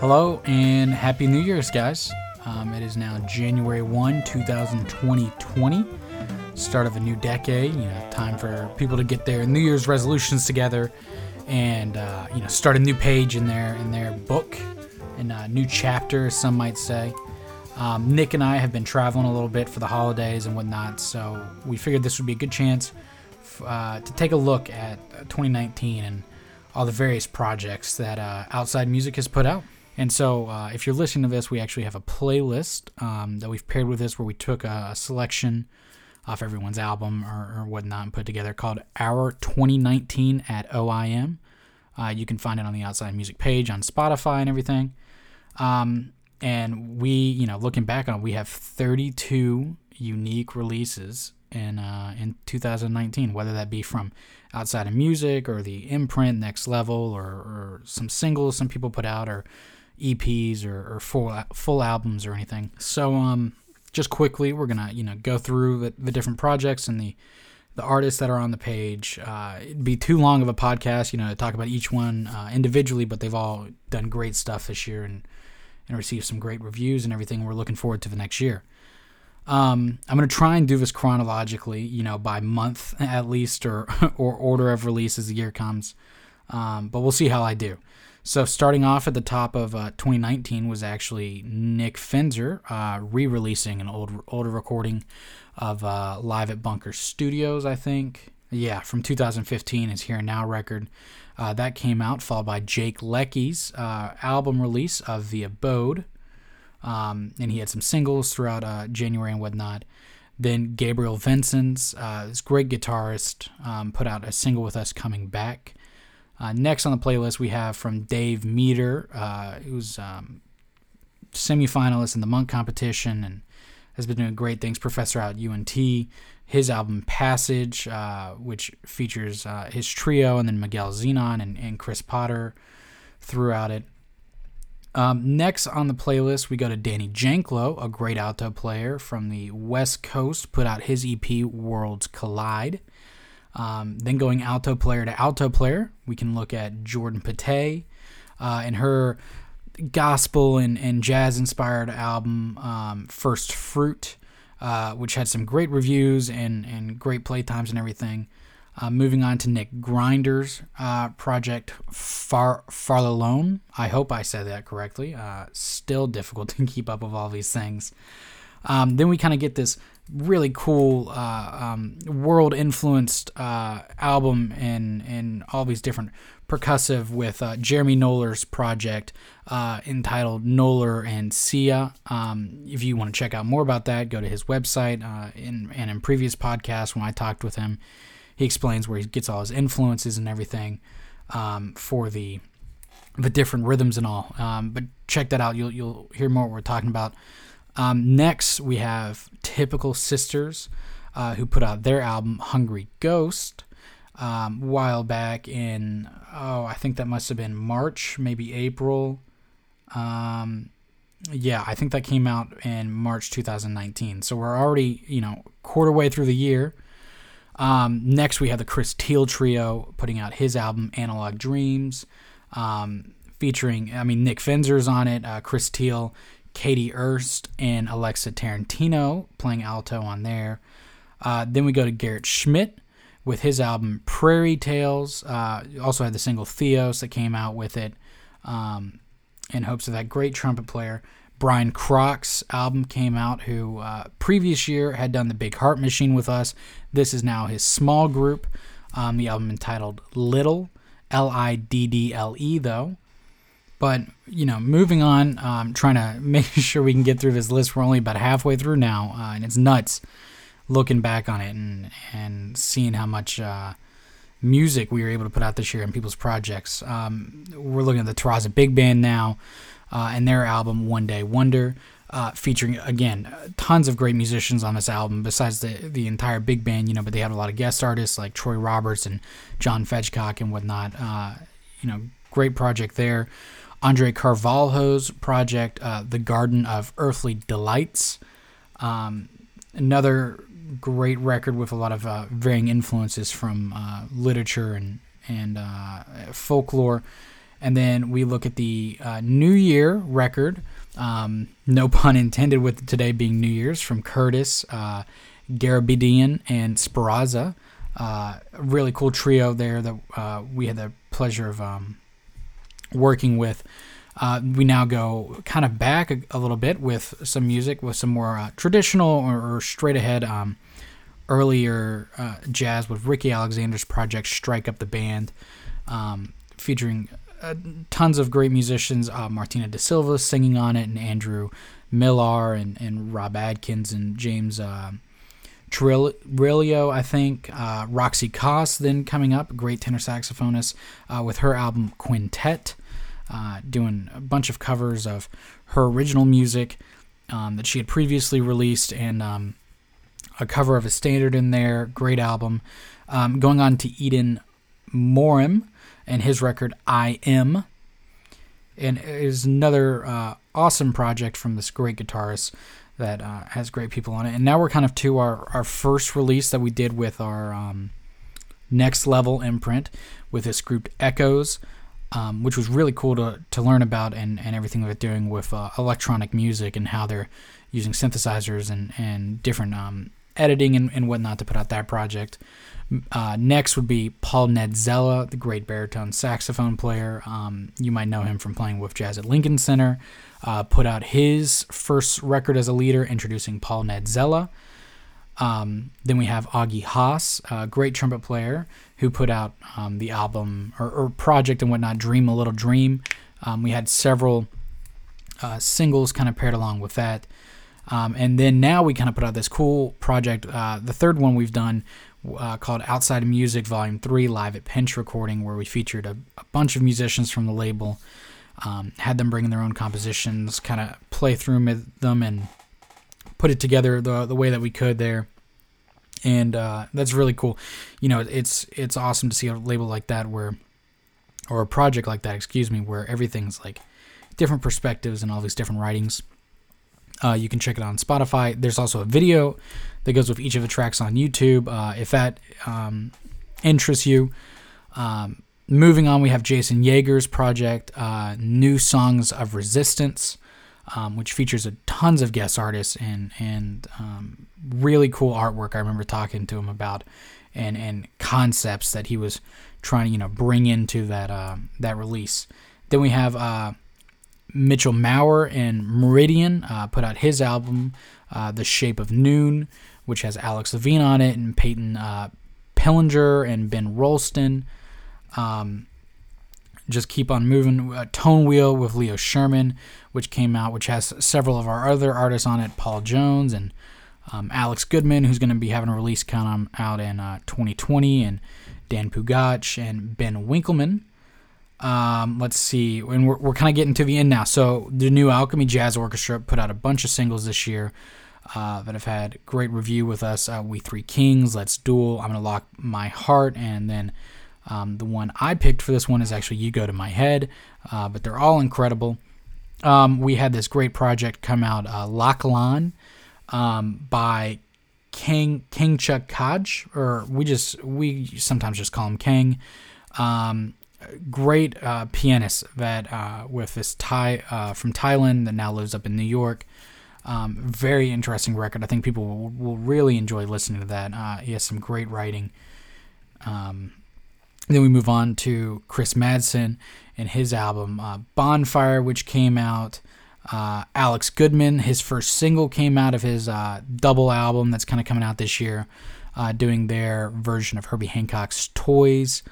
Hello and Happy New Year's, guys. Um, it is now January 1, 2020. Start of a new decade. You know, time for people to get their New Year's resolutions together and, uh, you know, start a new page in their, in their book and a new chapter, some might say. Um, Nick and I have been traveling a little bit for the holidays and whatnot, so we figured this would be a good chance uh, to take a look at uh, 2019 and all the various projects that uh, Outside Music has put out. And so, uh, if you're listening to this, we actually have a playlist um, that we've paired with this where we took a, a selection off everyone's album or, or, whatnot and put together called Our 2019 at OIM. Uh, you can find it on the Outside Music page on Spotify and everything. Um, and we, you know, looking back on it, we have 32 unique releases in uh, in 2019, whether that be from outside of music or the imprint next level or, or some singles some people put out or EPs or, or full full albums or anything. So um, just quickly, we're gonna you know go through the, the different projects and the the artists that are on the page. Uh, it'd be too long of a podcast, you know, to talk about each one uh, individually, but they've all done great stuff this year and and received some great reviews and everything. We're looking forward to the next year. Um, I'm gonna try and do this chronologically, you know, by month at least, or or order of release as the year comes. Um, but we'll see how I do. So starting off at the top of uh, 2019 was actually Nick Finzer uh, re-releasing an old older recording of uh, live at Bunker Studios, I think. Yeah, from 2015, his Here and Now record. Uh, that came out, followed by Jake Leckie's uh, album release of The Abode, um, and he had some singles throughout uh, January and whatnot. Then Gabriel Vicéns, this great guitarist, um, put out a single with us coming back. Uh, next on the playlist, we have from Dave Meder, uh, who's um, semifinalist in the Monk competition and has been doing great things. Professor out at UNT. His album Passage, uh, which features uh, his trio and then Miguel Zenon and, and Chris Potter throughout it. Um, next on the playlist, we go to Danny Janklow, a great alto player from the West Coast, put out his EP Worlds Collide. Um, then going alto player to alto player, we can look at Jordan Pettay uh, and her gospel and, and jazz inspired album, um, First Fruit, uh, which had some great reviews and, and great playtimes and everything. Uh, moving on to Nick Grinder's uh, project Far Farlalone. I hope I said that correctly. Uh, still difficult to keep up with all these things. Um, then we kind of get this really cool uh, um, world influenced uh, album and and all these different percussive with uh, Jeremy Knoller's project entitled Knoller and Sia. Um, if you want to check out more about that, go to his website. In and in previous podcasts when I talked with him, he explains where he gets all his influences and everything um, for the the different rhythms and all. Um, but check that out. You'll you'll hear more what we're talking about. Um, next, we have Typical Sisters, uh, who put out their album Hungry Ghost um, a while back in, oh, I think that must have been March, maybe April. Um, yeah, I think that came out in March 2019. So we're already, you know, quarter way through the year. Um, next, we have the Chris Teal Trio putting out his album Analog Dreams, um, featuring, I mean, Nick Finzer's on it, uh, Chris Teal, Katie Ernst and Alexa Tarantino playing alto on there. Uh, then we go to Garrett Schmidt with his album Prairie Tales. Uh, also had the single Theos that came out with it um, in hopes of that great trumpet player. Brian Krock's album came out, who uh, previous year had done the Big Heart Machine with us. This is now his small group. Um, the album entitled Liddle, L I D D L E, though. But you know, moving on, um, trying to make sure we can get through this list. We're only about halfway through now, uh, and it's nuts looking back on it and and seeing how much uh, music we were able to put out this year in people's projects. Um, we're looking at the Terraza Big Band now, uh, and their album One Day Wonder. Uh, featuring again tons of great musicians on this album besides the the entire big band you know but they have a lot of guest artists like troy roberts and john Fedchock and whatnot uh, you know great project there Andre Carvalho's project, uh, The Garden of Earthly Delights. Um, another great record with a lot of uh, varying influences from uh, literature and, and folklore. And then we look at the uh, New Year record, um, no pun intended with today being New Year's, from Curtis, uh, Garabedian, and Sperrazza. Uh, really cool trio there that uh, we had the pleasure of um, working with. Uh, we now go kind of back a, a, little bit with some music, with some more uh, traditional or, or, straight ahead um, earlier uh, jazz with Ricky Alexander's project Strike Up the Band, um, featuring uh, tons of great musicians. Uh, Martina da Silva singing on it, and Andrew Millar, and, and Rob Adkins, and James uh, Trillo, I think. Uh, Roxy Coss then coming up, great tenor saxophonist, uh, with her album Quintet, uh, doing a bunch of covers of her original music um, that she had previously released, and um, a cover of a standard in there. Great album. Um, going on to Eden Morim and his record I Am. And is another uh, awesome project from this great guitarist that uh, has great people on it. And now we're kind of to our, our first release that we did with our um, next level imprint with this group Echoes, um, which was really cool to, to learn about and, and everything they're doing with uh, electronic music and how they're using synthesizers and, and different um, editing and, and whatnot to put out that project. Uh, next would be Paul Nedzela, the great baritone saxophone player. Um, you might know him from playing with jazz at Lincoln Center. Uh, put out his first record as a leader, introducing Paul Nedzela. Um, then we have Augie Haas, a great trumpet player, who put out um, the album or, or, project and whatnot, Dream a Little Dream. Um, we had several uh, singles kind of paired along with that. Um, and then now we kind of put out this cool project. Uh, the third one we've done uh, called Outside of Music Volume 3 live at Pinch Recording, where we featured a, a bunch of musicians from the label, um, had them bring in their own compositions, kind of play through them and put it together the, the way that we could there. And uh, that's really cool. You know, it's it's awesome to see a label like that where, or a project like that, excuse me, where everything's like different perspectives and all these different writings. Uh, you can check it on Spotify. There's also a video that goes with each of the tracks on YouTube. Uh, if that um, interests you. Um, moving on, we have Jason Yeager's project, uh, New Songs of Resistance, um, which features a, tons of guest artists and and um, really cool artwork. I remember talking to him about and and concepts that he was trying to you know bring into that uh, that release. Then we have uh, Mitchell Maurer and Meridian uh, put out his album, uh, The Shape of Noon, which has Alex Levine on it and Peyton uh, Pillinger and Ben Rolston. Um, just keep on moving. Uh, Tone Wheel with Leo Sherman, which came out, which has several of our other artists on it, Paul Jones and um, Alex Goodman, who's going to be having a release come out in uh, 2020, and Dan Pugach and Ben Winkelman. Um, let's see, and we're, we're kind of getting to the end now. So the new Alchemy Jazz Orchestra put out a bunch of singles this year uh, that have had great review with us. Uh, we Three Kings, Let's Duel, I'm gonna lock my heart, and then um, the one I picked for this one is actually You Go to My Head. Uh, but they're all incredible. Um, we had this great project come out, uh, Laklan, um, by King King Chuck Kaj, or we just we sometimes just call him King. Um, great uh, pianist that uh, with this Thai uh, from Thailand that now lives up in New York. Um, very interesting record. I think people will, will really enjoy listening to that. Uh, he has some great writing. Um, then we move on to Chris Madsen and his album uh, Bonfire, which came out. Uh, Alex Goodman, his first single came out of his double album that's kind of coming out this year, doing their version of Herbie Hancock's Toys.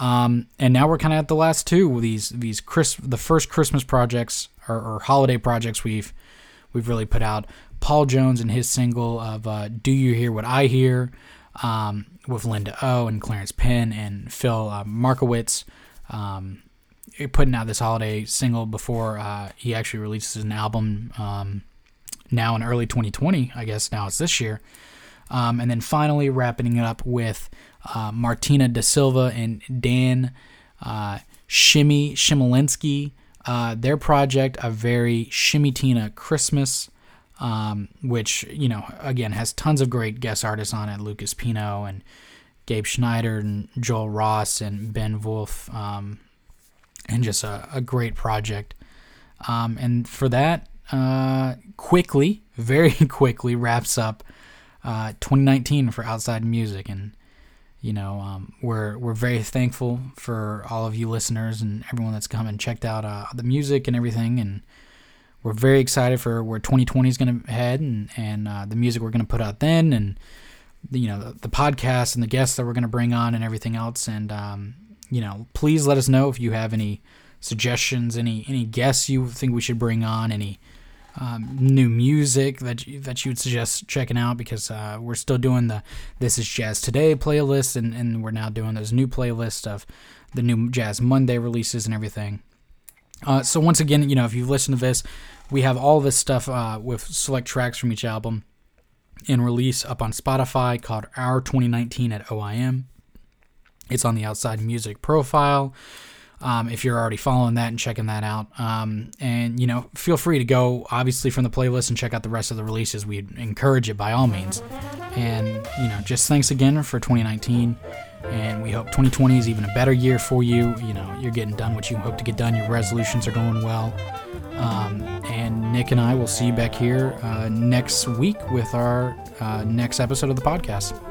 Um, and now we're kind of at the last two these these Chris the first Christmas projects or, or, holiday projects we've we've really put out. Paul Jones and his single of uh, "Do You Hear What I Hear" um, with Linda O and Clarence Penn and Phil uh, Markowitz. Um, putting out this holiday single before uh, he actually releases an album um, now in early 2020. I guess now it's this year. Um, and then finally wrapping it up with uh, Martina da Silva and Dan uh, Shimmy Chmielinski. Uh, their project, a very Shimmy Tina Christmas, um, which, you know, again, has tons of great guest artists on it Lucas Pino and Gabe Schneider and Joel Ross and Ben Wolf, um, and just a, a great project. Um, and for that, uh, quickly, very quickly wraps up uh, 2019 for Outside Music, and you know um, we're we're very thankful for all of you listeners and everyone that's come and checked out uh, the music and everything, and we're very excited for where 2020 is going to head and and uh, the music we're going to put out then, and the, you know the, the podcast and the guests that we're going to bring on and everything else, and um, you know please let us know if you have any suggestions, any any guests you think we should bring on, any um, new music that you, that you would suggest checking out because uh, we're still doing the This Is Jazz Today playlist and, and we're now doing those new playlists of the new Jazz Monday releases and everything. Uh, so once again, you know, if you've listened to this, we have all this stuff uh, with select tracks from each album in release up on Spotify called Our 2019 at OIM. It's on the Outside Music profile um, if you're already following that and checking that out. Um, and, you know, feel free to go, obviously, from the playlist and check out the rest of the releases. We encourage it by all means. And, you know, just thanks again for 2019. And we hope 2020 is even a better year for you. You know, you're getting done what you hope to get done. Your resolutions are going well. Um, and Nick and I will see you back here uh, next week with our uh, next episode of the podcast.